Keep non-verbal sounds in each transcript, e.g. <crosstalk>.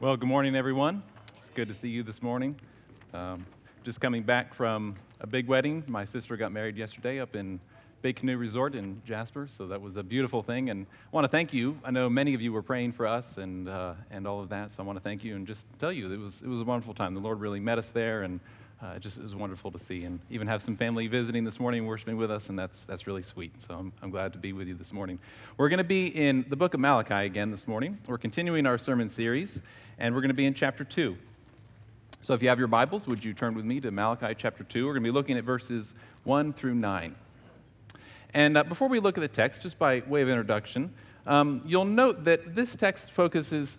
Well, good morning, everyone. It's good to see you this morning. Um, just coming back from a big wedding. My sister got married yesterday up in Big Canoe Resort in Jasper, so that was a beautiful thing. And I want to thank you. I know many of you were praying for us and, uh, and all of that, so I want to thank you and just tell you it was, it was a wonderful time. The Lord really met us there, and uh, it just it was wonderful to see. And even have some family visiting this morning, worshiping with us, and that's, that's really sweet. So I'm, I'm glad to be with you this morning. We're going to be in the book of Malachi again this morning. We're continuing our sermon series and we're going to be in chapter 2. So if you have your Bibles, would you turn with me to Malachi chapter 2? We're going to be looking at verses 1 through 9. And uh, before we look at the text, just by way of introduction, um, you'll note that this text focuses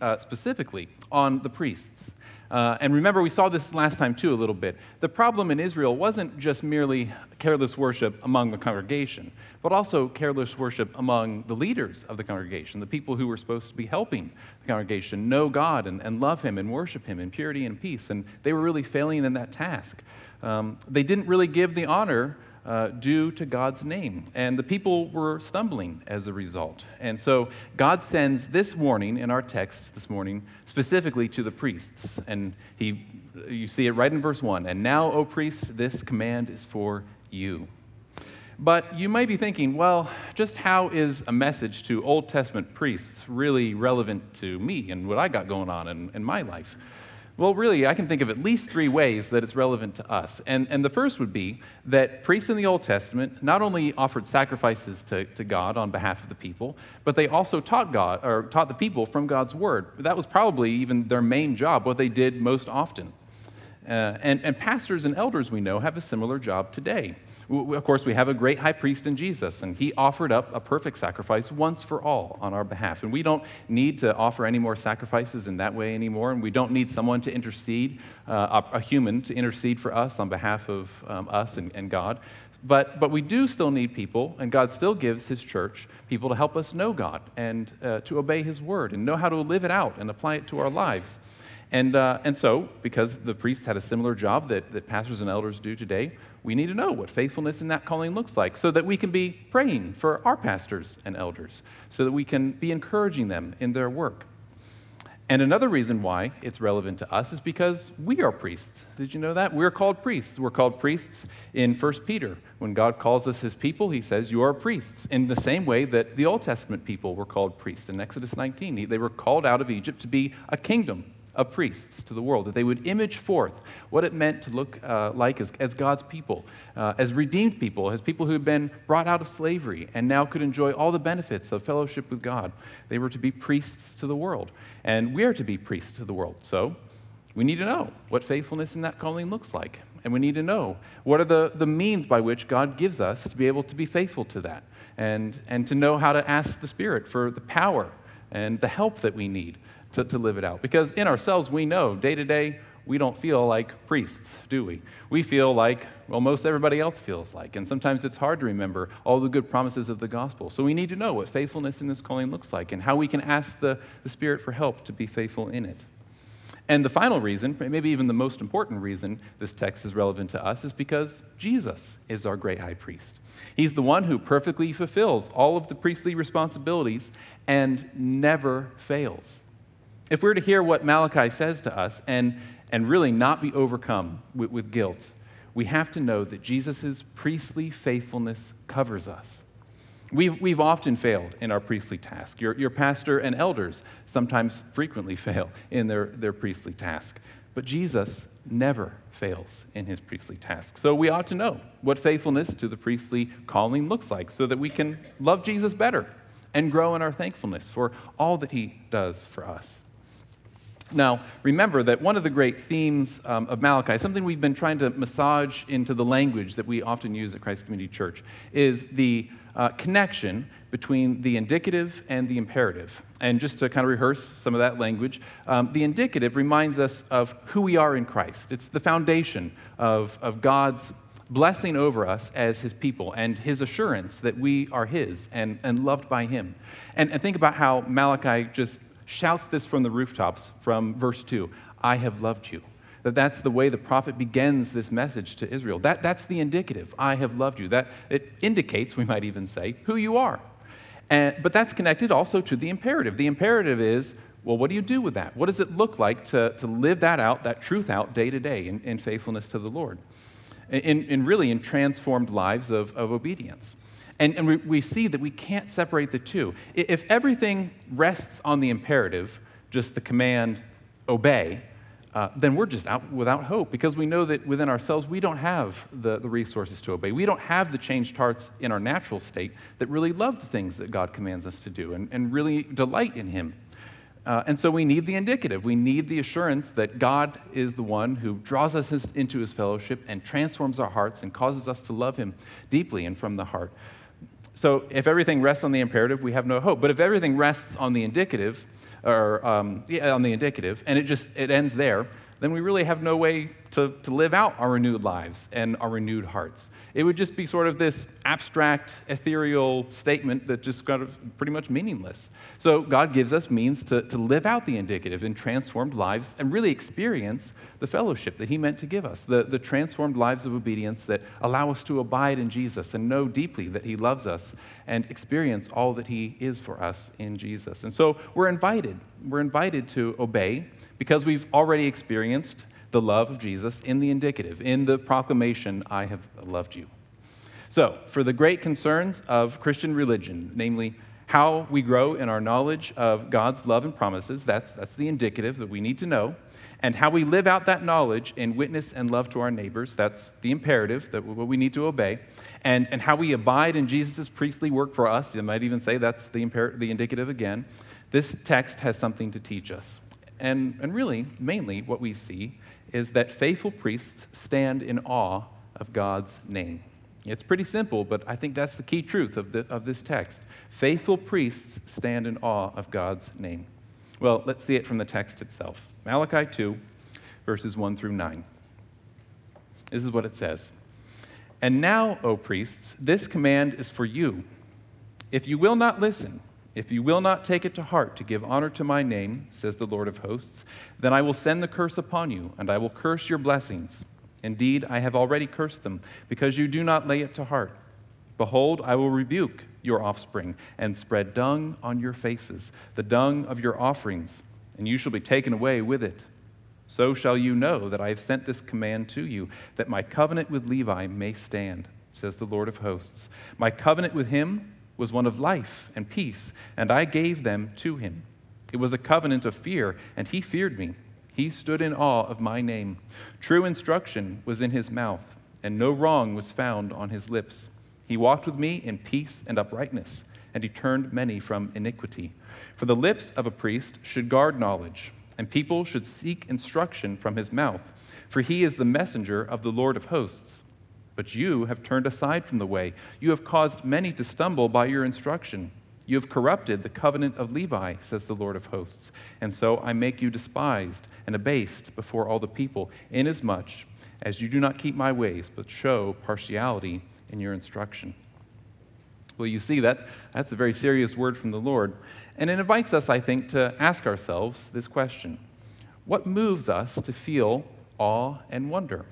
uh, specifically on the priests. Uh, and remember, we saw this last time too a little bit. The problem in Israel wasn't just merely careless worship among the congregation, but also careless worship among the leaders of the congregation, the people who were supposed to be helping the congregation know God and, and love Him and worship Him in purity and peace. And they were really failing in that task. Um, they didn't really give the honor uh, due to God's name. And the people were stumbling as a result. And so God sends this warning in our text this morning specifically to the priests. And he, you see it right in verse 1. And now, O priests, this command is for you. But you might be thinking, well, just how is a message to Old Testament priests really relevant to me and what I got going on in, in my life? Well, really, I can think of at least three ways that it's relevant to us. And, and the first would be that priests in the Old Testament not only offered sacrifices to, to God on behalf of the people, but they also taught God or taught the people from God's word. That was probably even their main job, what they did most often. Uh, and, and pastors and elders we know have a similar job today. Of course, we have a great high priest in Jesus, and he offered up a perfect sacrifice once for all on our behalf. And we don't need to offer any more sacrifices in that way anymore, and we don't need someone to intercede, uh, a, human to intercede for us on behalf of um, us and, and God. But, but we do still need people, and God still gives His church people to help us know God and uh, to obey His word and know how to live it out and apply it to our lives. And, uh, and so, because the priest had a similar job that, that pastors and elders do today, we need to know what faithfulness in that calling looks like so that we can be praying for our pastors and elders, so that we can be encouraging them in their work. And another reason why it's relevant to us is because we are priests. Did you know that? We're called priests. We're called priests in 1 Peter. When God calls us his people, he says, You are priests, in the same way that the Old Testament people were called priests. In Exodus 19, they were called out of Egypt to be a kingdom, of priests to the world, that they would image forth what it meant to look uh, like as, as, God's people, uh, as redeemed people, as people who had been brought out of slavery and now could enjoy all the benefits of fellowship with God. They were to be priests to the world, and we are to be priests to the world. So we need to know what faithfulness in that calling looks like. And we need to know what are the, the means by which God gives us to be able to be faithful to that and, and to know how to ask the Spirit for the power and the help that we need to, to live it out. Because in ourselves, we know day to day, we don't feel like priests, do we? We feel like, well, most everybody else feels like. And sometimes it's hard to remember all the good promises of the gospel. So we need to know what faithfulness in this calling looks like and how we can ask the, the Spirit for help to be faithful in it. And the final reason, maybe even the most important reason this text is relevant to us, is because Jesus is our great high priest. He's the one who perfectly fulfills all of the priestly responsibilities and never fails. If we're to hear what Malachi says to us and, and really not be overcome with, with guilt, we have to know that Jesus' priestly faithfulness covers us. We've, we've often failed in our priestly task. Your, your pastor and elders sometimes frequently <laughs> fail in their, their priestly task. But Jesus never fails in his priestly task. So we ought to know what faithfulness to the priestly calling looks like so that we can love Jesus better and grow in our thankfulness for all that he does for us. Now, remember that one of the great themes um, of Malachi, something we've been trying to massage into the language that we often use at Christ Community Church, is the uh, connection between the indicative and the imperative. And just to kind of rehearse some of that language, um, the indicative reminds us of who we are in Christ. It's the foundation of, of God's blessing over us as his people and his assurance that we are his and, and loved by him. And, and think about how Malachi just shouts this from the rooftops from verse 2 I have loved you. That that's the way the prophet begins this message to Israel. That, that's the indicative. I have loved you. That it indicates, we might even say, who you are. And, but that's connected also to the imperative. The imperative is well, what do you do with that? What does it look like to, to live that out, that truth out day to day in, in faithfulness to the Lord? In, in really in transformed lives of, of obedience. And, and we, we see that we can't separate the two. If everything rests on the imperative, just the command, obey, uh, then we're just out without hope because we know that within ourselves we don't have the, the resources to obey. We don't have the changed hearts in our natural state that really love the things that God commands us to do and, and really delight in Him. Uh, and so we need the indicative. We need the assurance that God is the one who draws us his, into his fellowship and transforms our hearts and causes us to love him deeply and from the heart. So if everything rests on the imperative, we have no hope. But if everything rests on the indicative, or um, yeah, on the indicative, and it just it ends there, then we really have no way to, to live out our renewed lives and our renewed hearts. It would just be sort of this abstract, ethereal statement that just got pretty much meaningless. So God gives us means to, to live out the indicative in transformed lives and really experience the fellowship that He meant to give us, the, the transformed lives of obedience that allow us to abide in Jesus and know deeply that He loves us and experience all that He is for us in Jesus. And so we're invited. We're invited to obey because we've already experienced the love of Jesus in the indicative, in the proclamation, I have loved you. So, for the great concerns of Christian religion, namely how we grow in our knowledge of God's love and promises, that's, that's the indicative that we need to know, and how we live out that knowledge in witness and love to our neighbors, that's the imperative, that what we need to obey, and, and how we abide in Jesus' priestly work for us, you might even say that's the, imper- the indicative again, this text has something to teach us. And, and really, mainly, what we see is that faithful priests stand in awe of God's name. It's pretty simple, but I think that's the key truth of, the, of this text. Faithful priests stand in awe of God's name. Well, let's see it from the text itself. Malachi 2, verses 1 through 9. This is what it says And now, O priests, this command is for you. If you will not listen, if you will not take it to heart to give honor to my name, says the Lord of hosts, then I will send the curse upon you, and I will curse your blessings. Indeed, I have already cursed them, because you do not lay it to heart. Behold, I will rebuke your offspring and spread dung on your faces, the dung of your offerings, and you shall be taken away with it. So shall you know that I have sent this command to you, that my covenant with Levi may stand, says the Lord of hosts. My covenant with him was one of life and peace, and I gave them to him. It was a covenant of fear, and he feared me. He stood in awe of my name. True instruction was in his mouth, and no wrong was found on his lips. He walked with me in peace and uprightness, and he turned many from iniquity. For the lips of a priest should guard knowledge, and people should seek instruction from his mouth, for he is the messenger of the Lord of hosts. But you have turned aside from the way. You have caused many to stumble by your instruction. You have corrupted the covenant of Levi, says the Lord of hosts. And so I make you despised and abased before all the people, inasmuch as you do not keep my ways, but show partiality in your instruction. Well, you see that that's a very serious word from the Lord. And it invites us, I think, to ask ourselves this question What moves us to feel awe and wonder?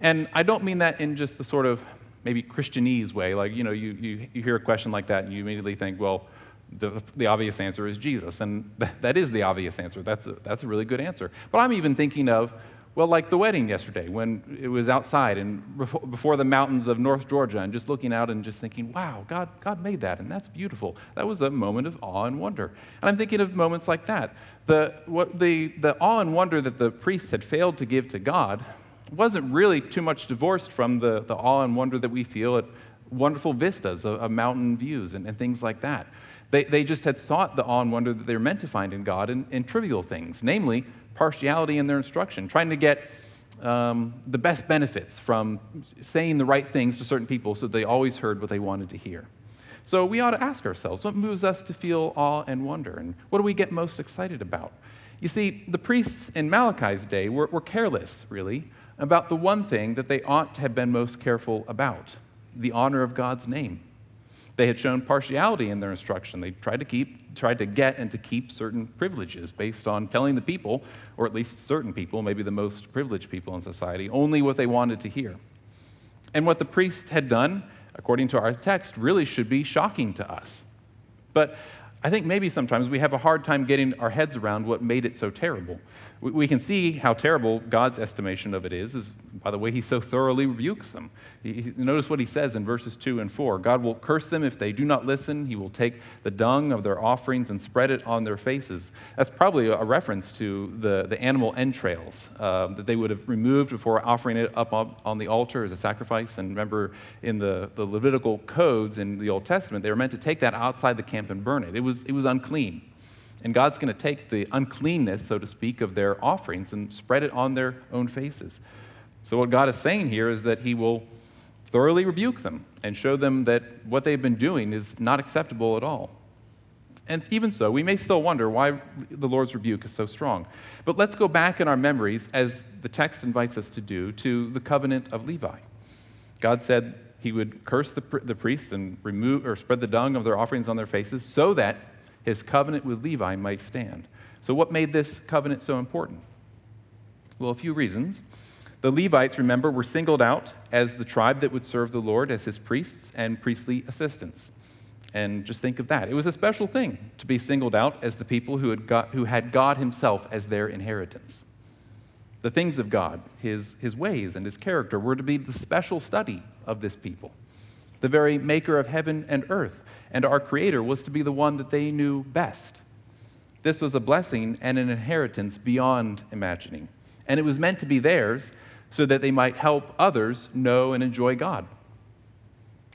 And I don't mean that in just the sort of maybe Christianese way. Like, you know, you, you, you hear a question like that and you immediately think, well, the, the obvious answer is Jesus. And <laughs> th- that is the obvious answer. That's a, that's a really good answer. But I'm even thinking of, well, like the wedding yesterday when it was outside and before the mountains of North Georgia and just looking out and just thinking, wow, God, God made that and that's beautiful. That was a moment of awe and wonder. And I'm thinking of moments like that. The, what the, the awe and wonder that the priests had failed to give to God wasn't really too much divorced from the, the awe and wonder that we feel at wonderful vistas of, of mountain views and, and, things like that. They, they just had sought the awe and wonder that they were meant to find in God in, in trivial things, namely partiality in their instruction, trying to get um, the best benefits from saying the right things to certain people so they always heard what they wanted to hear. So we ought to ask ourselves what moves us to feel awe and wonder, and what do we get most excited about? You see, the priests in Malachi's day were, were careless, really, about the one thing that they ought to have been most careful about the honor of God's name. They had shown partiality in their instruction. They tried to keep, tried to get and to keep certain privileges based on telling the people, or at least certain people, maybe the most privileged people in society, only what they wanted to hear. And what the priest had done, according to our text, really should be shocking to us. But I think maybe sometimes we have a hard time getting our heads around what made it so terrible. We, can see how terrible God's estimation of it is, is by the way he so thoroughly rebukes them. He, he, notice what he says in verses 2 and 4 God will curse them if they do not listen. He will take the dung of their offerings and spread it on their faces. That's probably a reference to the, the animal entrails uh, that they would have removed before offering it up on, on the altar as a sacrifice. And remember, in the, the Levitical codes in the Old Testament, they were meant to take that outside the camp and burn it. It was, it was unclean. And God's going to take the uncleanness, so to speak, of their offerings and spread it on their own faces. So, what God is saying here is that He will thoroughly rebuke them and show them that what they've been doing is not acceptable at all. And even so, we may still wonder why the Lord's rebuke is so strong. But let's go back in our memories, as the text invites us to do, to the covenant of Levi. God said he would curse the, the priest and remove or spread the dung of their offerings on their faces so that his covenant with Levi might stand. So, what made this covenant so important? Well, a few reasons. The Levites, remember, were singled out as the tribe that would serve the Lord as his priests and priestly assistants. And just think of that. It was a special thing to be singled out as the people who had, got, who had God himself as their inheritance. The things of God, his, his ways and his character, were to be the special study of this people. The very maker of heaven and earth and our Creator was to be the one that they knew best. This was a blessing and an inheritance beyond imagining, and it was meant to be theirs so that they might help others know and enjoy God.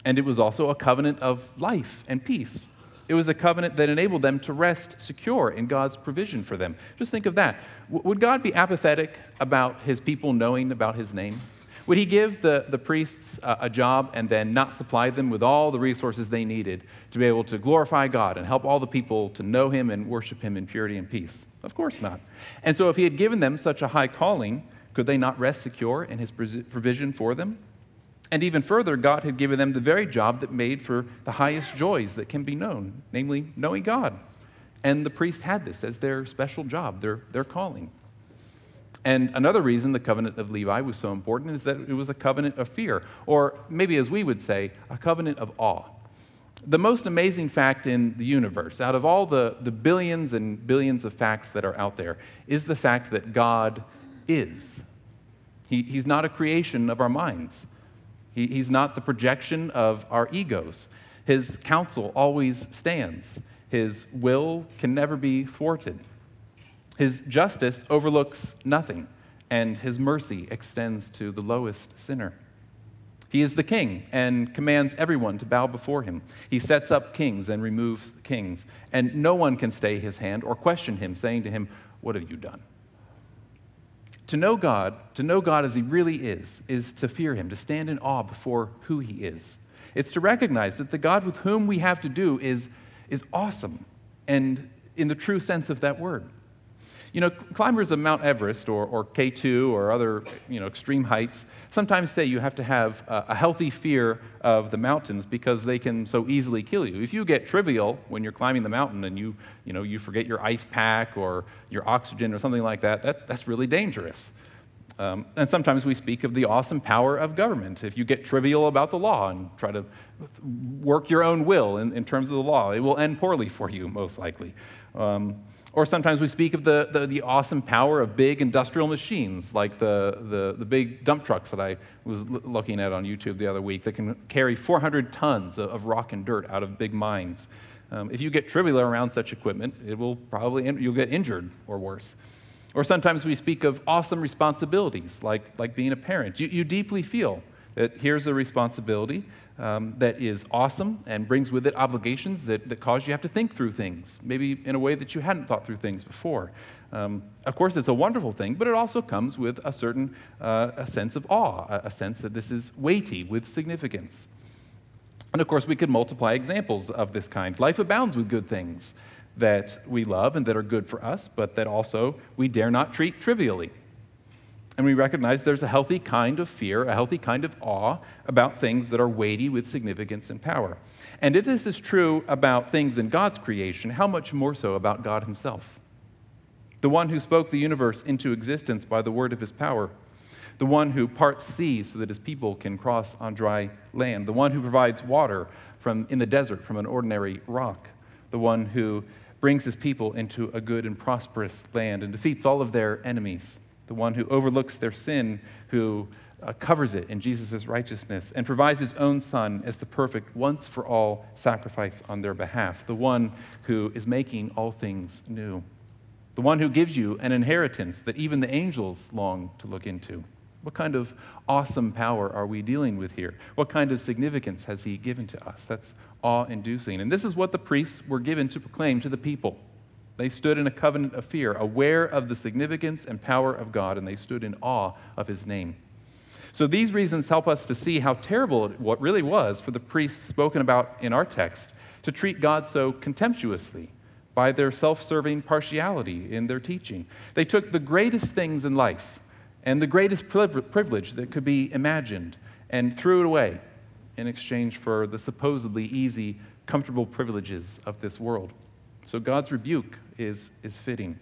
And it was also a covenant of life and peace. It was a covenant that enabled them to rest secure in God's provision for them. Just think of that. would God be apathetic about his people knowing about his name? Would he give the, the priests a job and then not supply them with all the resources they needed to be able to glorify God and help all the people to know him and worship him in purity and peace? Of course not. And so, if he had given them such a high calling, could they not rest secure in his provision for them? And even further, God had given them the very job that made for the highest joys that can be known, namely knowing God. And the priest had this as their special job, their, their calling. And another reason the covenant of Levi was so important is that it was a covenant of fear, or maybe as we would say, a covenant of awe. The most amazing fact in the universe, out of all the, the billions and billions of facts that are out there, is the fact that God is. He, he's not a creation of our minds, he, He's not the projection of our egos. His counsel always stands, His will can never be thwarted. His justice overlooks nothing, and his mercy extends to the lowest sinner. He is the king and commands everyone to bow before him. He sets up kings and removes kings, and no one can stay his hand or question him, saying to him, What have you done? To know God, to know God as he really is, is to fear him, to stand in awe before who he is. It's to recognize that the God with whom we have to do is, is awesome, and in the true sense of that word. You know, climbers of Mount Everest or, or K2 or other you know, extreme heights sometimes say you have to have a, a healthy fear of the mountains because they can so easily kill you. If you get trivial when you're climbing the mountain and you, you, know, you forget your ice pack or your oxygen or something like that, that that's really dangerous. Um, and sometimes we speak of the awesome power of government. If you get trivial about the law and try to work your own will in, in terms of the law, it will end poorly for you, most likely. Um, or sometimes we speak of the, the, the, awesome power of big industrial machines, like the, the, the big dump trucks that I was l- looking at on YouTube the other week that can carry 400 tons of, of rock and dirt out of big mines. Um, if you get trivial around such equipment, it will probably, in- you'll get injured or worse. Or sometimes we speak of awesome responsibilities, like, like being a parent. You, you deeply feel that here's a responsibility um, that is awesome and brings with it obligations that, that cause you have to think through things, maybe in a way that you hadn't thought through things before. Um, of course, it's a wonderful thing, but it also comes with a certain uh, a sense of awe, a, a sense that this is weighty with significance. And of course, we could multiply examples of this kind. Life abounds with good things that we love and that are good for us, but that also we dare not treat trivially. And we recognize there's a healthy kind of fear, a healthy kind of awe about things that are weighty with significance and power. And if this is true about things in God's creation, how much more so about God Himself? The one who spoke the universe into existence by the word of His power, the one who parts seas so that His people can cross on dry land, the one who provides water from, in the desert from an ordinary rock, the one who brings his people into a good and prosperous land and defeats all of their enemies, the one who overlooks their sin, who uh, covers it in Jesus' righteousness, and provides his own Son as the perfect, once for all sacrifice on their behalf, the one who is making all things new, the one who gives you an inheritance that even the angels long to look into. What kind of awesome power are we dealing with here? What kind of significance has he given to us? That's awe inducing. And this is what the priests were given to proclaim to the people. They stood in a covenant of fear, aware of the significance and power of God, and they stood in awe of his name. So these reasons help us to see how terrible what really was for the priests spoken about in our text to treat God so contemptuously by their self serving partiality in their teaching. They took the greatest things in life and the greatest privilege that could be imagined and threw it away in exchange for the supposedly easy, comfortable privileges of this world. So God's rebuke is, is fitting.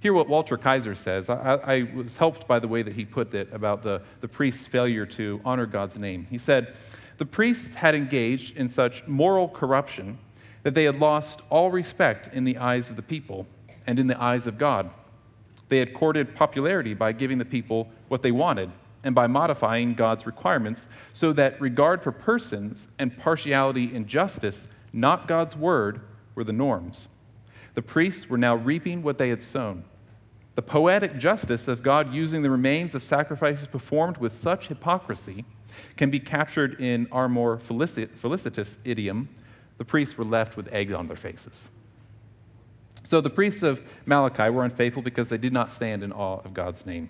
Hear what Walter Kaiser says. I, I, was helped by the way that he put it about the, the priest's failure to honor God's name. He said, The priests had engaged in such moral corruption that they had lost all respect in the eyes of the people and in the eyes of God. They had courted popularity by giving the people what they wanted and by modifying God's requirements so that regard for persons and partiality in justice, not God's word, were the norms. The priests were now reaping what they had sown. The poetic justice of God using the remains of sacrifices performed with such hypocrisy can be captured in our more felicitous idiom the priests were left with eggs on their faces. So the priests of Malachi were unfaithful because they did not stand in awe of God's name.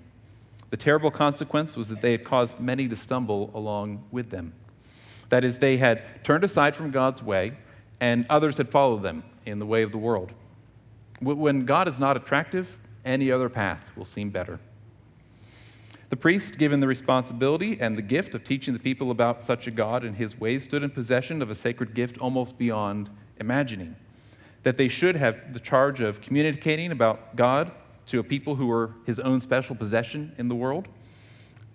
The terrible consequence was that they had caused many to stumble along with them. That is, they had turned aside from God's way, and others had followed them in the way of the world. When God is not attractive, any other path will seem better. The priest, given the responsibility and the gift of teaching the people about such a God and his ways, stood in possession of a sacred gift almost beyond imagining. That they should have the charge of communicating about God to a people who were his own special possession in the world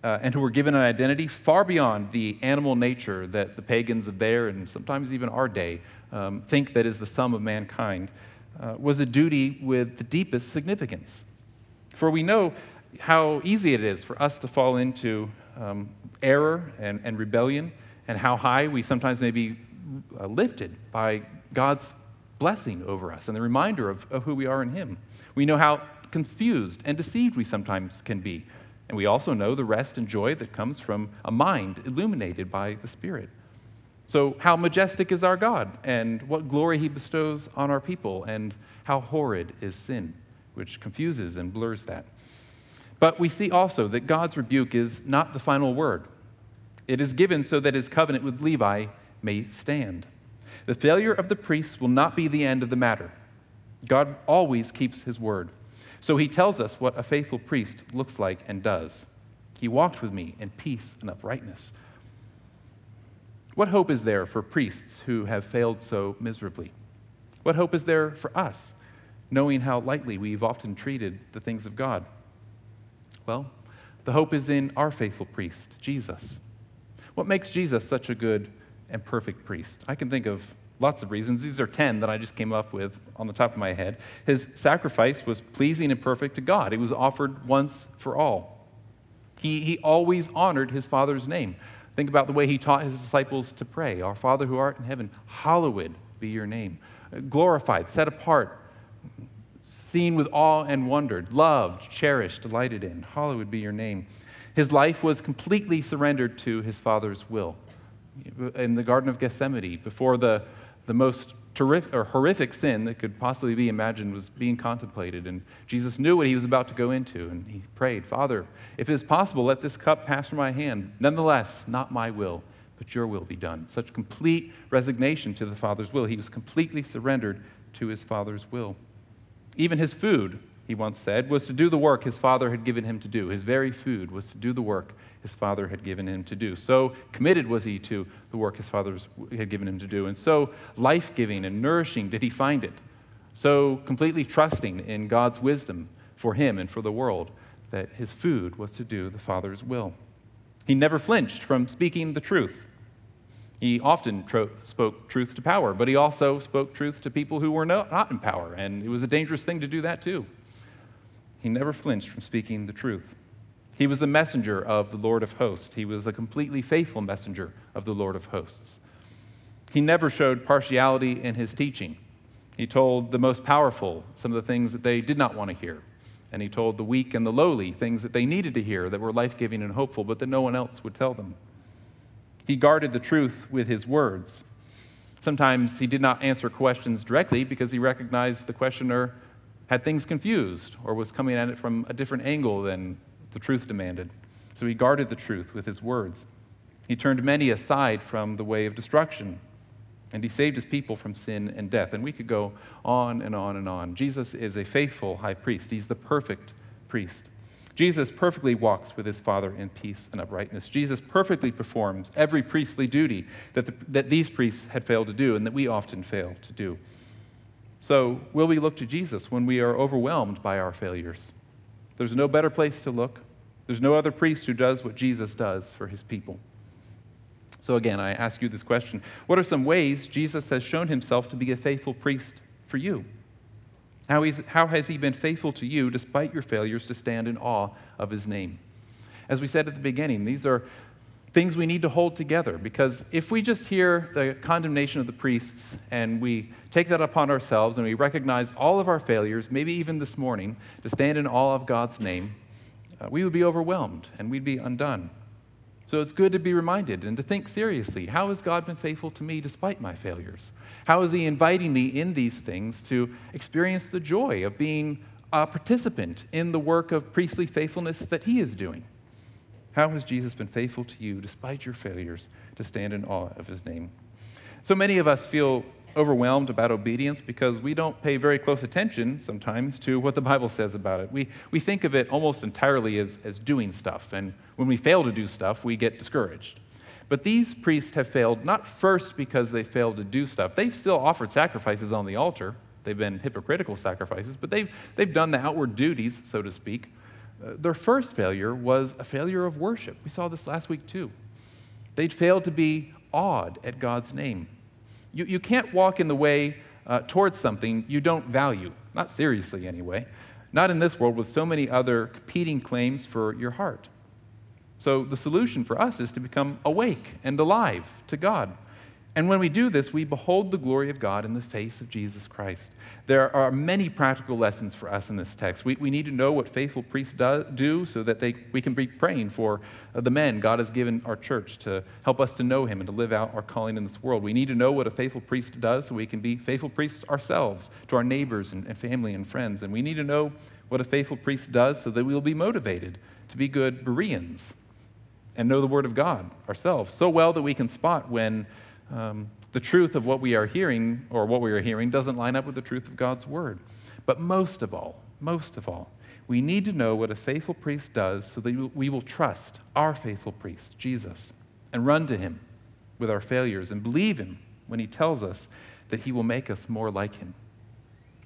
uh, and who were given an identity far beyond the animal nature that the pagans of their and sometimes even our day um, think that is the sum of mankind uh, was a duty with the deepest significance. For we know how easy it is for us to fall into um, error and, and, rebellion, and how high we sometimes may be uh, lifted by God's blessing over us and the reminder of, of who we are in Him. We know how confused and deceived we sometimes can be. And we also know the rest and joy that comes from a mind illuminated by the Spirit. So, how majestic is our God, and what glory he bestows on our people, and how horrid is sin, which confuses and blurs that. But we see also that God's rebuke is not the final word. It is given so that his covenant with Levi may stand. The failure of the priests will not be the end of the matter. God always keeps his word. So he tells us what a faithful priest looks like and does. He walked with me in peace and uprightness what hope is there for priests who have failed so miserably? What hope is there for us, knowing how lightly we've often treated the things of God? Well, the hope is in our faithful priest, Jesus. What makes Jesus such a good and perfect priest? I can think of lots of reasons. These are 10 that I just came up with on the top of my head. His sacrifice was pleasing and perfect to God, it was offered once for all. He, he always honored his Father's name. Think about the way he taught his disciples to pray Our Father who art in heaven, hallowed be your name. Glorified, set apart, seen with awe and wondered, loved, cherished, delighted in. Hallowed be your name. His life was completely surrendered to his Father's will. In the Garden of Gethsemane, before the, the most terrific or horrific sin that could possibly be imagined was being contemplated. And Jesus knew what he was about to go into, and he prayed, Father, if it is possible, let this cup pass from my hand. Nonetheless, not my will, but your will be done. Such complete resignation to the Father's will. He was completely surrendered to his Father's will. Even his food, he once said, was to do the work his Father had given him to do. His very food was to do the work his father had given him to do. So committed was he to the work his father had given him to do. And so life giving and nourishing did he find it. So completely trusting in God's wisdom for him and for the world that his food was to do the Father's will. He never flinched from speaking the truth. He often tro- spoke truth to power, but he also spoke truth to people who were no, not in power, and it was a dangerous thing to do that too. He never flinched from speaking the truth. He was a messenger of the Lord of hosts. He was a completely faithful messenger of the Lord of hosts. He never showed partiality in his teaching. He told the most powerful some of the things that they did not want to hear. And he told the weak and the lowly things that they needed to hear that were life giving and hopeful, but that no one else would tell them. He guarded the truth with his words. Sometimes he did not answer questions directly because he recognized the questioner had things confused or was coming at it from a different angle than the truth demanded. So he guarded the truth with his words. He turned many aside from the way of destruction, and he saved his people from sin and death. And we could go on and on and on. Jesus is a faithful high priest, he's the perfect priest. Jesus perfectly walks with his Father in peace and uprightness. Jesus perfectly performs every priestly duty that, the, that these priests had failed to do and that we often fail to do. So, will we look to Jesus when we are overwhelmed by our failures? There's no better place to look. There's no other priest who does what Jesus does for his people. So, again, I ask you this question What are some ways Jesus has shown himself to be a faithful priest for you? How, how has he been faithful to you despite your failures to stand in awe of his name? As we said at the beginning, these are things we need to hold together because if we just hear the condemnation of the priests and we take that upon ourselves and we recognize all of our failures, maybe even this morning, to stand in awe of God's name, uh, we would be overwhelmed and we'd be undone. So it's good to be reminded and to think seriously how has God been faithful to me despite my failures? How is He inviting me in these things to experience the joy of being a participant in the work of priestly faithfulness that He is doing? How has Jesus been faithful to you despite your failures to stand in awe of His name? So many of us feel overwhelmed about obedience because we don't pay very close attention sometimes to what the Bible says about it. We, we think of it almost entirely as, as doing stuff, and when we fail to do stuff, we get discouraged. But these priests have failed not first because they failed to do stuff. They've still offered sacrifices on the altar. They've been hypocritical sacrifices, but they've, they've done the outward duties, so to speak. Their first failure was a failure of worship. We saw this last week too. They'd failed to be awed at God's name. You, you can't walk in the way uh, towards something you don't value, not seriously anyway, not in this world with so many other competing claims for your heart. So the solution for us is to become awake and alive to God. And when we do this, we behold the glory of God in the face of Jesus Christ. There are many practical lessons for us in this text. We, we need to know what faithful priests do, do so that they, we can be praying for uh, the men God has given our church to help us to know Him and to live out our calling in this world. We need to know what a faithful priest does so we can be faithful priests ourselves to our neighbors and, and family and friends. And we need to know what a faithful priest does so that we'll be motivated to be good Bereans and know the Word of God ourselves so well that we can spot when um, the truth of what we are hearing or what we are hearing doesn't line up with the truth of God's Word. But most of all, most of all, we need to know what a faithful priest does so that we will trust our faithful priest, Jesus, and run to him with our failures and believe him when he tells us that he will make us more like him.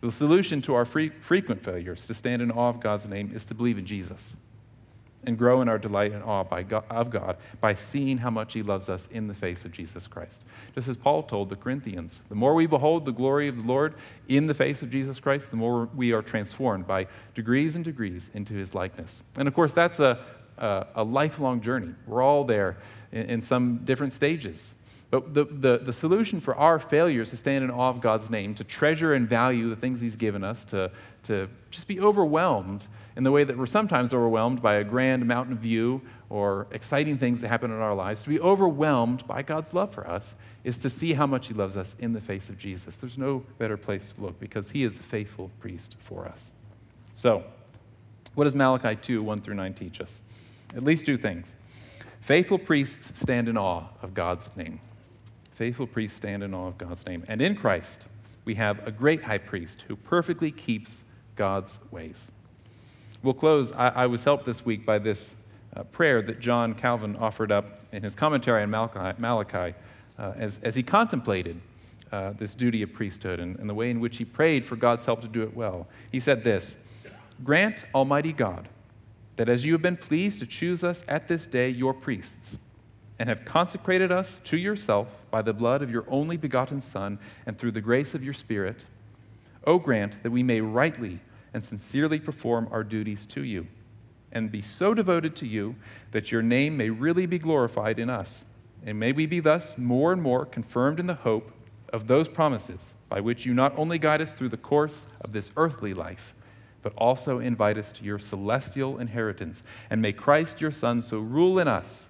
The solution to our free, frequent failures to stand in awe of God's name is to believe in Jesus and grow in our delight and awe God, of God by seeing how much He loves us in the face of Jesus Christ. Just as Paul told the Corinthians, the more we behold the glory of the Lord in the face of Jesus Christ, the more we are transformed by degrees and degrees into His likeness. And of course, that's a, a, a lifelong journey. We're all there in, in some different stages. But the, the, the, solution for our failures to stand in awe of God's name, to treasure and value the things He's given us, to, to just be overwhelmed in the way that we're sometimes overwhelmed by a grand mountain view or exciting things that happen in our lives, to be overwhelmed by God's love for us is to see how much He loves us in the face of Jesus. There's no better place to look because He is a faithful priest for us. So, what does Malachi 2 1 through 9 teach us? At least two things. Faithful priests stand in awe of God's name. Faithful priests stand in awe of God's name. And in Christ, we have a great high priest who perfectly keeps God's ways. We'll close. I, I was helped this week by this uh, prayer that John Calvin offered up in his commentary on Malachi, Malachi uh, as, as he contemplated uh, this duty of priesthood and, and the way in which he prayed for God's help to do it well. He said this Grant, Almighty God, that as you have been pleased to choose us at this day your priests, and have consecrated us to yourself by the blood of your only begotten Son and through the grace of your Spirit, O grant that we may rightly and sincerely perform our duties to you, and be so devoted to you that your name may really be glorified in us. And may we be thus more and more confirmed in the hope of those promises by which you not only guide us through the course of this earthly life, but also invite us to your celestial inheritance. And may Christ your Son so rule in us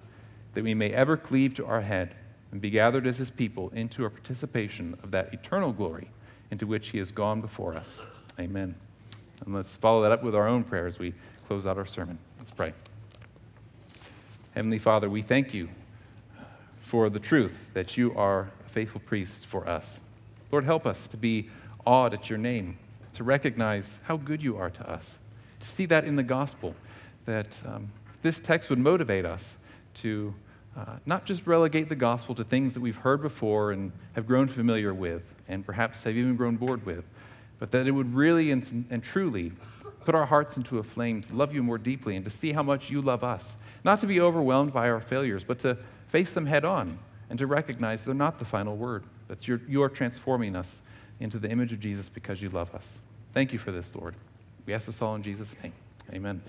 that we may ever cleave to our head and be gathered as his people into a participation of that eternal glory into which he has gone before us. Amen. And let's follow that up with our own prayer as we close out our sermon. Let's pray. Heavenly Father, we thank you for the truth that you are a faithful priest for us. Lord, help us to be awed at your name, to recognize how good you are to us, to see that in the gospel, that um, this text would motivate us to uh, not just relegate the gospel to things that we've heard before and have grown familiar with, and perhaps have even grown bored with, but that it would really and, and truly put our hearts into a flame to love you more deeply and to see how much you love us. Not to be overwhelmed by our failures, but to face them head on and to recognize they're not the final word, that you're, you're transforming us into the image of Jesus because you love us. Thank you for this, Lord. We ask this all in Jesus' name. Amen.